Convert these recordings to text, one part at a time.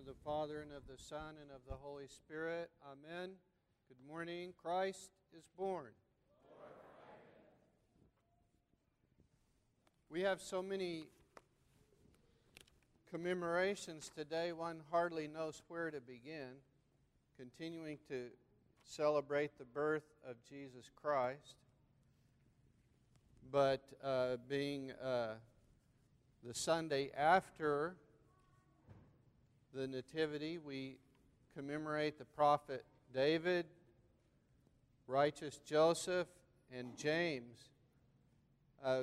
of the Father, and of the Son, and of the Holy Spirit. Amen. Good morning. Christ is born. We have so many commemorations today, one hardly knows where to begin. Continuing to celebrate the birth of Jesus Christ, but uh, being uh, the Sunday after the Nativity, we commemorate the prophet David, righteous Joseph, and James. Uh,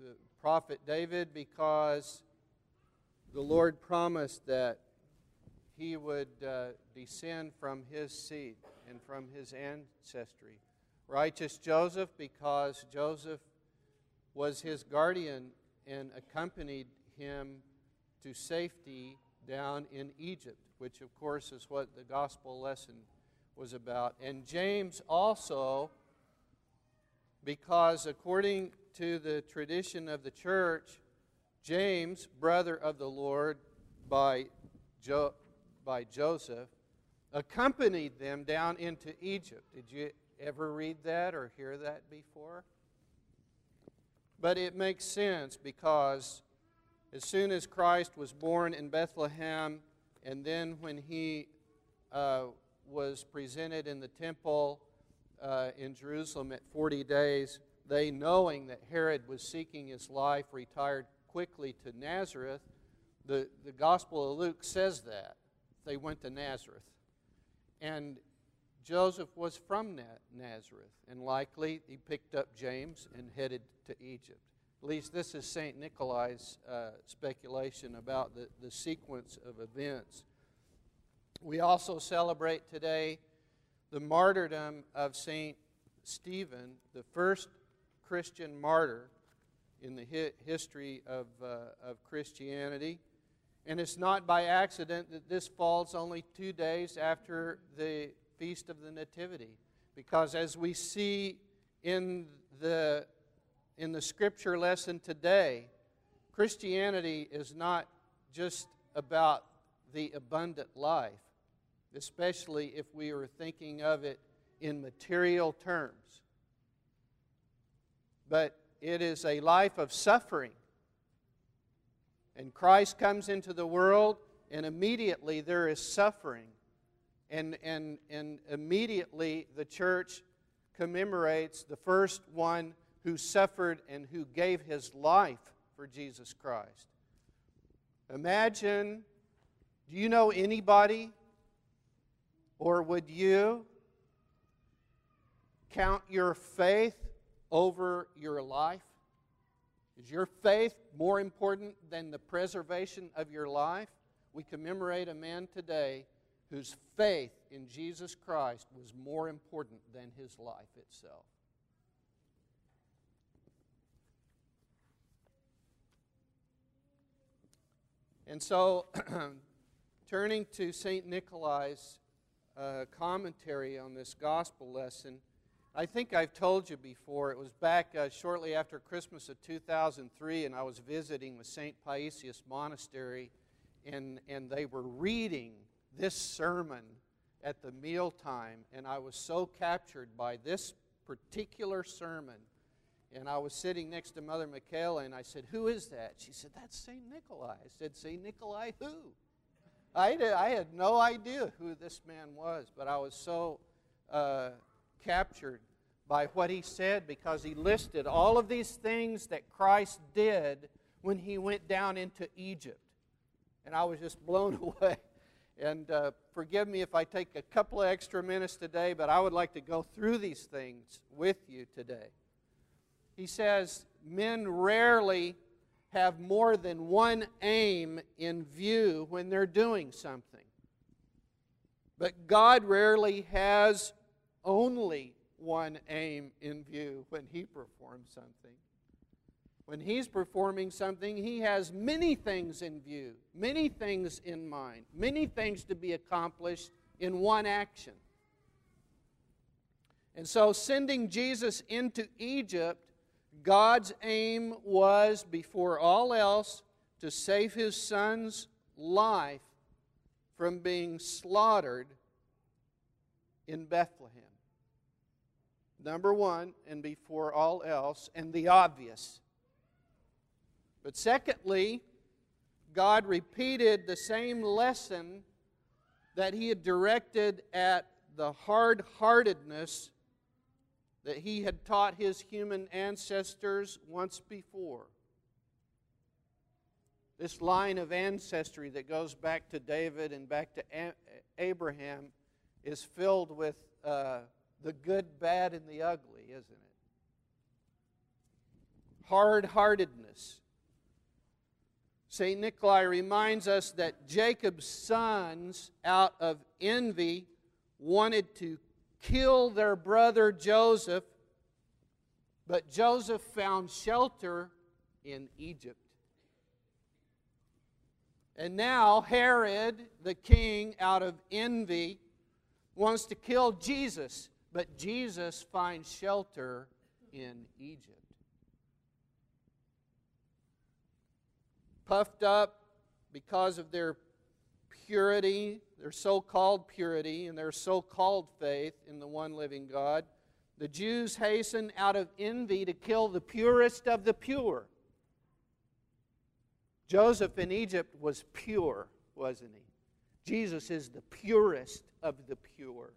the prophet David, because the Lord promised that he would uh, descend from his seed and from his ancestry. Righteous Joseph, because Joseph was his guardian and accompanied him to safety down in Egypt, which, of course, is what the gospel lesson was about. And James also, because according to the tradition of the church, James, brother of the Lord by, jo- by Joseph, accompanied them down into Egypt. Did you ever read that or hear that before? But it makes sense because as soon as Christ was born in Bethlehem, and then when he uh, was presented in the temple uh, in Jerusalem at 40 days, they, knowing that Herod was seeking his life, retired quickly to Nazareth. The, the Gospel of Luke says that. They went to Nazareth. And Joseph was from Nazareth, and likely he picked up James and headed to Egypt. At least this is St. Nikolai's uh, speculation about the, the sequence of events. We also celebrate today the martyrdom of St. Stephen, the first Christian martyr in the hi- history of, uh, of Christianity. And it's not by accident that this falls only two days after the Feast of the Nativity. Because as we see in the in the scripture lesson today, Christianity is not just about the abundant life, especially if we are thinking of it in material terms, but it is a life of suffering. And Christ comes into the world, and immediately there is suffering. And, and, and immediately the church commemorates the first one who suffered and who gave his life for Jesus Christ. Imagine, do you know anybody, or would you count your faith over your life? Is your faith more important than the preservation of your life? We commemorate a man today whose faith in Jesus Christ was more important than his life itself. And so, turning to St. Nikolai's uh, commentary on this gospel lesson, I think I've told you before, it was back uh, shortly after Christmas of 2003, and I was visiting with St. Paisius Monastery, and, and they were reading this sermon at the mealtime, and I was so captured by this particular sermon and I was sitting next to Mother Michaela, and I said, Who is that? She said, That's St. Nikolai. I said, St. Nikolai who? I, did, I had no idea who this man was, but I was so uh, captured by what he said because he listed all of these things that Christ did when he went down into Egypt. And I was just blown away. And uh, forgive me if I take a couple of extra minutes today, but I would like to go through these things with you today he says men rarely have more than one aim in view when they're doing something. But God rarely has only one aim in view when He performs something. When He's performing something, He has many things in view, many things in mind, many things to be accomplished in one action. And so, sending Jesus into Egypt God's aim was, before all else, to save his son's life from being slaughtered in Bethlehem. Number one, and before all else, and the obvious. But secondly, God repeated the same lesson that He had directed at the hard heartedness that He had taught His human ancestors once before. This line of ancestry that goes back to David and back to Abraham is filled with uh, the good, bad, and the ugly, isn't it? Hard heartedness. St. Nikolai reminds us that Jacob's sons, out of envy, wanted to kill their brother Joseph, but Joseph found shelter in Egypt. And now Herod, the king, out of envy, wants to kill Jesus, but Jesus finds shelter in Egypt. Puffed up because of their purity, their so called purity, and their so called faith in the one living God, the Jews hasten out of envy to kill the purest of the pure. Joseph in Egypt was pure, wasn't he? Jesus is the purest of the pure.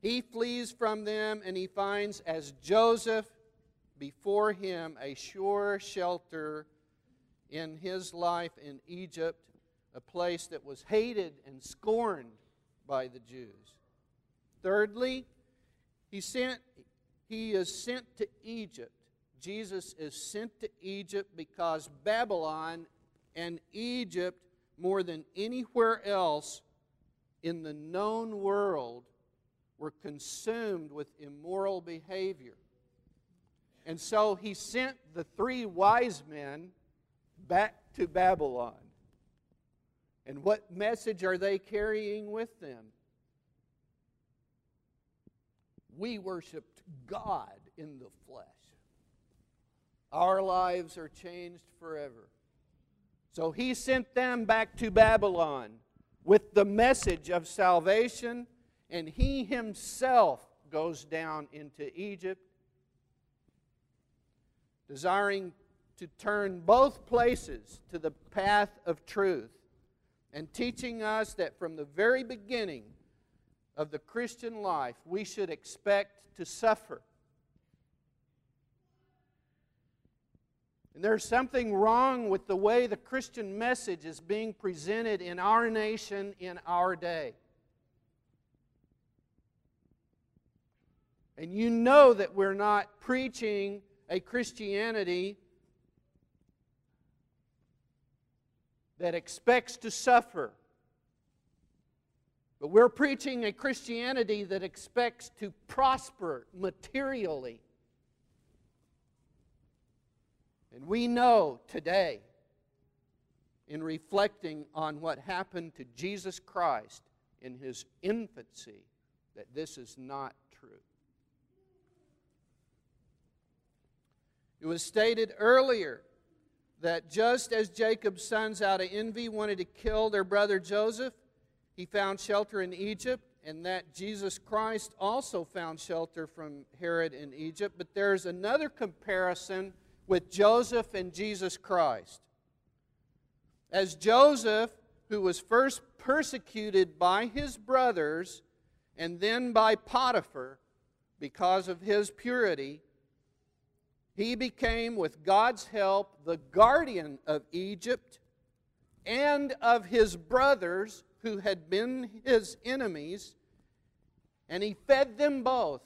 He flees from them and he finds, as Joseph before him, a sure shelter in his life in Egypt, a place that was hated and scorned by the Jews. Thirdly, he, sent, he is sent to Egypt. Jesus is sent to Egypt because Babylon and Egypt, more than anywhere else in the known world, were consumed with immoral behavior. And so he sent the three wise men back to Babylon. And what message are they carrying with them? We worshiped God in the flesh. Our lives are changed forever. So he sent them back to Babylon with the message of salvation, and he himself goes down into Egypt, desiring to turn both places to the path of truth, and teaching us that from the very beginning of the Christian life, we should expect to suffer And there's something wrong with the way the Christian message is being presented in our nation in our day. And you know that we're not preaching a Christianity that expects to suffer. But we're preaching a Christianity that expects to prosper materially. And we know today, in reflecting on what happened to Jesus Christ in his infancy, that this is not true. It was stated earlier that just as Jacob's sons out of envy wanted to kill their brother Joseph, he found shelter in Egypt, and that Jesus Christ also found shelter from Herod in Egypt. But there's another comparison with Joseph and Jesus Christ. As Joseph, who was first persecuted by his brothers and then by Potiphar because of his purity, he became, with God's help, the guardian of Egypt and of his brothers who had been his enemies, and he fed them both,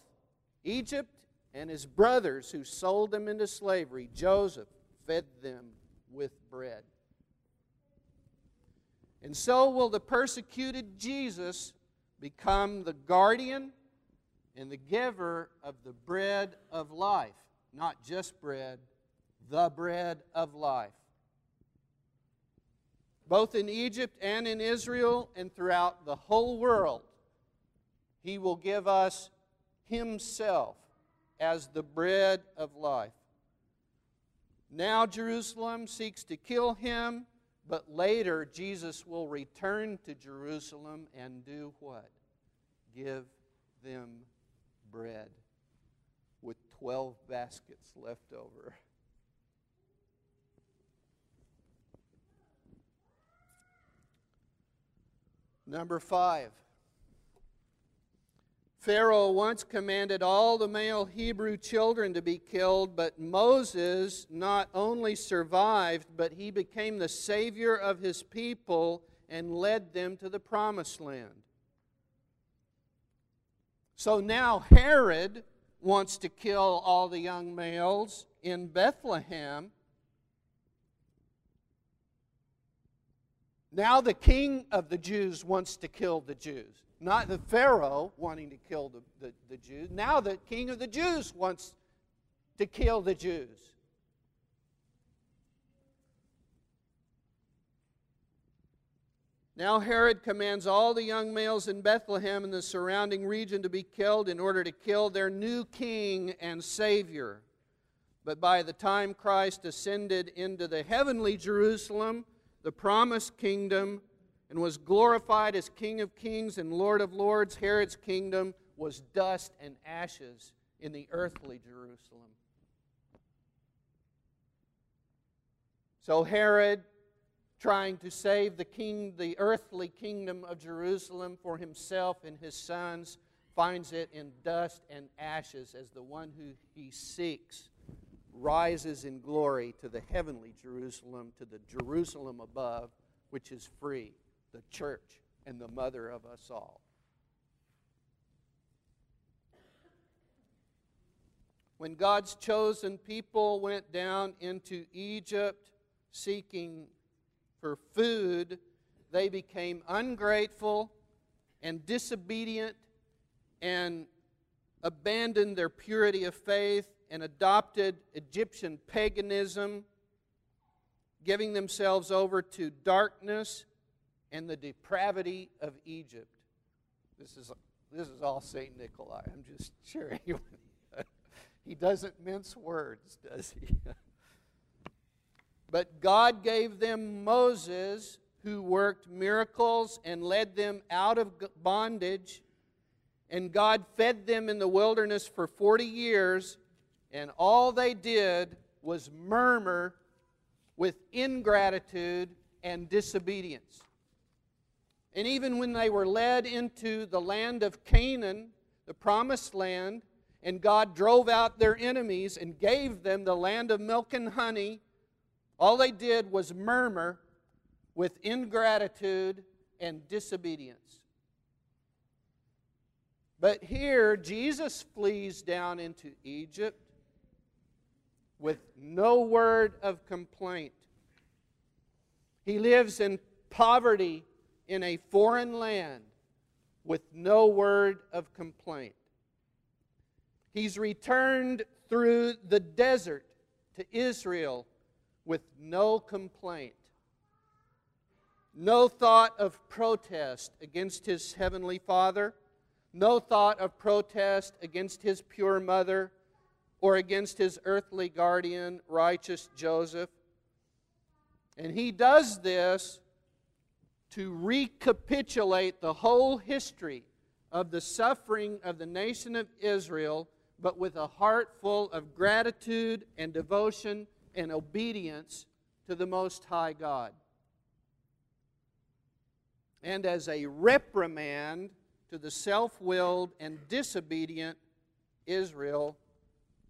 Egypt and his brothers who sold them into slavery, Joseph fed them with bread. And so will the persecuted Jesus become the guardian and the giver of the bread of life. Not just bread, the bread of life. Both in Egypt and in Israel and throughout the whole world, he will give us himself as the bread of life. Now Jerusalem seeks to kill him, But later, Jesus will return to Jerusalem and do what? Give them bread 12 baskets left over. Number five. Pharaoh once commanded all the male Hebrew children to be killed, but Moses not only survived, but he became the savior of his people and led them to the promised land. So now Herod wants to kill all the young males in Bethlehem. Now the king of the Jews wants to kill the Jews. Not the Pharaoh wanting to kill the, the, the Jews. Now the king of the Jews wants to kill the Jews. Now Herod commands all the young males in Bethlehem and the surrounding region to be killed in order to kill their new king and Savior. But by the time Christ ascended into the heavenly Jerusalem, the promised kingdom, and was glorified as King of kings and Lord of lords, Herod's kingdom was dust and ashes in the earthly Jerusalem. So Herod, trying to save the king, the earthly kingdom of Jerusalem for himself and his sons, finds it in dust and ashes as the one who he seeks rises in glory to the heavenly Jerusalem, to the Jerusalem above, which is free the church and the mother of us all. When God's chosen people went down into Egypt seeking for food, they became ungrateful and disobedient and abandoned their purity of faith and adopted Egyptian paganism, giving themselves over to darkness and the depravity of Egypt. This is, this is all St. Nikolai. I'm just sharing with you. he doesn't mince words, does he? but God gave them Moses, who worked miracles and led them out of bondage. And God fed them in the wilderness for 40 years, and all they did was murmur with ingratitude and disobedience. And even when they were led into the land of Canaan, the promised land, and God drove out their enemies and gave them the land of milk and honey, all they did was murmur with ingratitude and disobedience. But here, Jesus flees down into Egypt with no word of complaint. He lives in poverty in a foreign land with no word of complaint. He's returned through the desert to Israel with no complaint, no thought of protest against his heavenly Father, no thought of protest against his pure mother or against his earthly guardian, righteous Joseph. And he does this to recapitulate the whole history of the suffering of the nation of Israel, but with a heart full of gratitude and devotion and obedience to the Most High God. And as a reprimand to the self willed and disobedient Israel,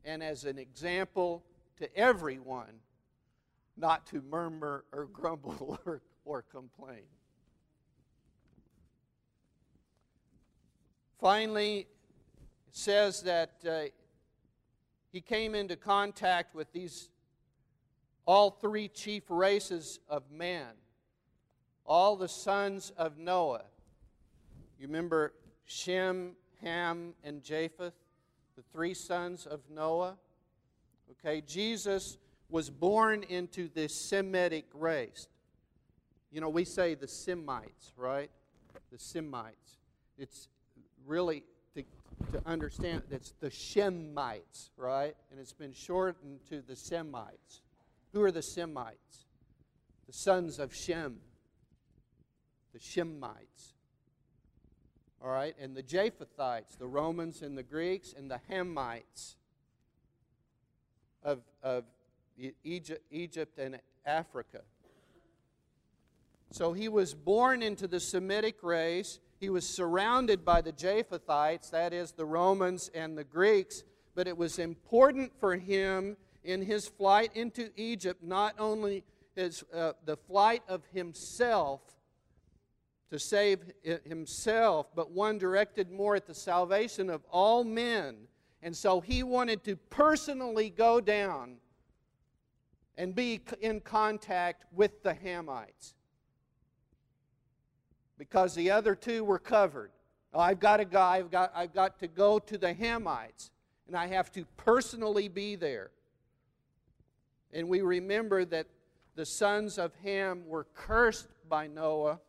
and as an example to everyone not to murmur or grumble or, or complain. Finally, it says that uh, he came into contact with these all three chief races of man, all the sons of Noah. You remember Shem, Ham, and Japheth, the three sons of Noah? Okay, Jesus was born into this Semitic race. You know, we say the Semites, right? The Semites. It's really to, to understand it's the Shemites, right? And it's been shortened to the Semites. Who are the Semites? the sons of Shem, the Shemites. All right, and the Japhethites, the Romans and the Greeks, and the Hamites of, of Egypt, Egypt and Africa. So he was born into the Semitic race. He was surrounded by the Japhethites, that is, the Romans and the Greeks, but it was important for him in his flight into Egypt not only his, uh, the flight of himself to save himself, but one directed more at the salvation of all men. And so he wanted to personally go down and be in contact with the Hamites because the other two were covered. Oh, I've got to go, I've got, I've got to go to the Hamites, and I have to personally be there. And we remember that the sons of Ham were cursed by Noah,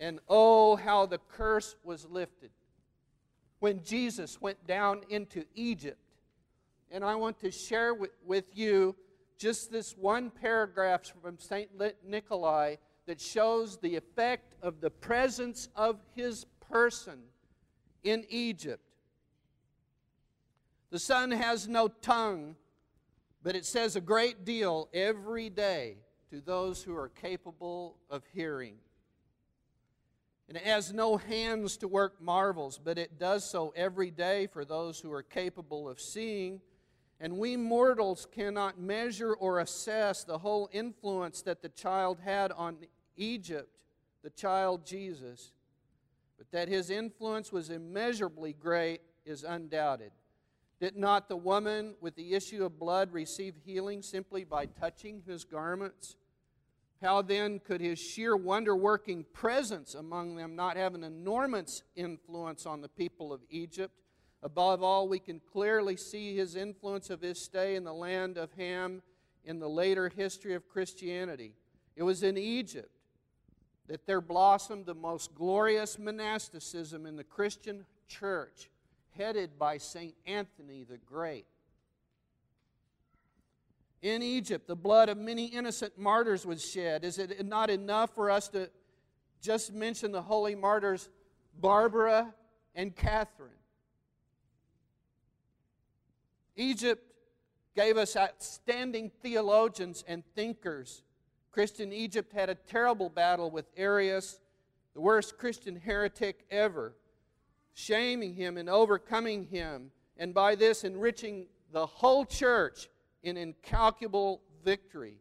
and oh, how the curse was lifted when Jesus went down into Egypt. And I want to share with, with you just this one paragraph from St. Nikolai that shows the effect of the presence of his person in Egypt. The sun has no tongue, but it says a great deal every day to those who are capable of hearing. And it has no hands to work marvels, but it does so every day for those who are capable of seeing. And we mortals cannot measure or assess the whole influence that the child had on Egypt, the child Jesus, but that his influence was immeasurably great is undoubted. Did not the woman with the issue of blood receive healing simply by touching his garments? How then could his sheer wonder working presence among them not have an enormous influence on the people of Egypt? Above all, we can clearly see his influence of his stay in the land of Ham in the later history of Christianity. It was in Egypt that there blossomed the most glorious monasticism in the Christian church, headed by St. Anthony the Great. In Egypt, the blood of many innocent martyrs was shed. Is it not enough for us to just mention the holy martyrs Barbara and Catherine? Egypt gave us outstanding theologians and thinkers Christian Egypt had a terrible battle with Arius, the worst Christian heretic ever, shaming him and overcoming him, and by this enriching the whole church in incalculable victory.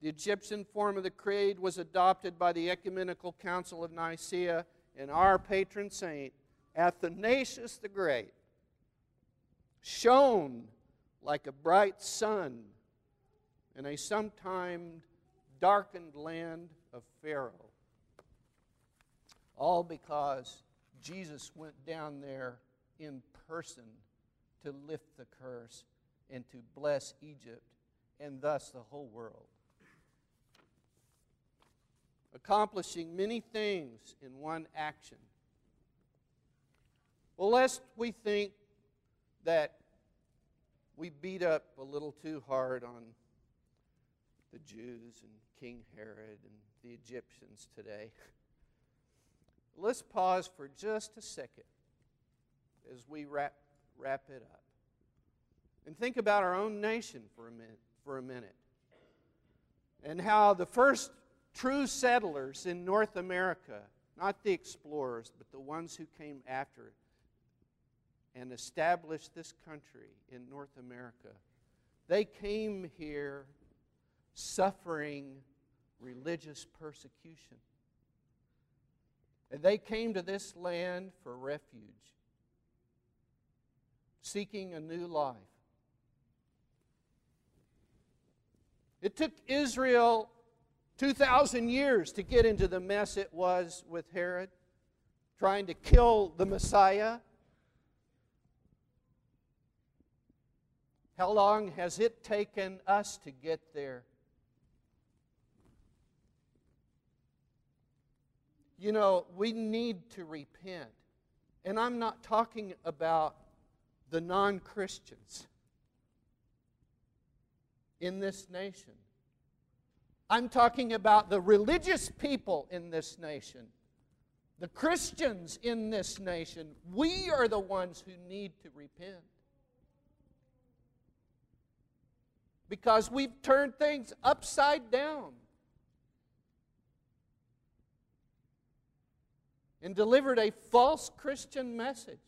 The Egyptian form of the creed was adopted by the Ecumenical Council of Nicaea, and our patron saint, Athanasius the Great, shone like a bright sun in a sometime darkened land of Pharaoh. All because Jesus went down there in person to lift the curse and to bless Egypt and thus the whole world. Accomplishing many things in one action. Well, lest we think that we beat up a little too hard on the Jews and King Herod and the Egyptians today. Let's pause for just a second as we wrap, wrap it up. And think about our own nation for a minute, for a minute. And how the first true settlers in North America, not the explorers, but the ones who came after and established this country in North America, they came here suffering religious persecution. And they came to this land for refuge, seeking a new life. It took Israel 2,000 years to get into the mess it was with Herod, trying to kill the Messiah. How long has it taken us to get there? You know, we need to repent. And I'm not talking about the non Christians in this nation. I'm talking about the religious people in this nation, the Christians in this nation. We are the ones who need to repent. Because we've turned things upside down. And delivered a false Christian message.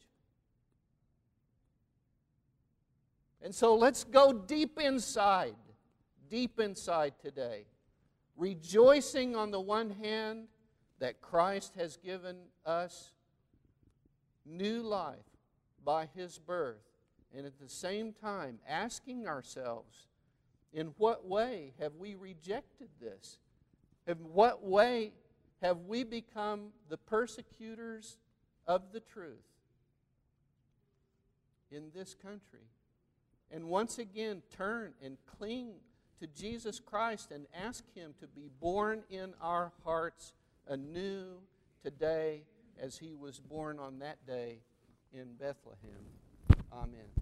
And so let's go deep inside, deep inside today, rejoicing on the one hand that Christ has given us new life by his birth, and at the same time asking ourselves, in what way have we rejected this? In what way have we become the persecutors of the truth in this country? And once again, turn and cling to Jesus Christ and ask Him to be born in our hearts anew today as He was born on that day in Bethlehem. Amen.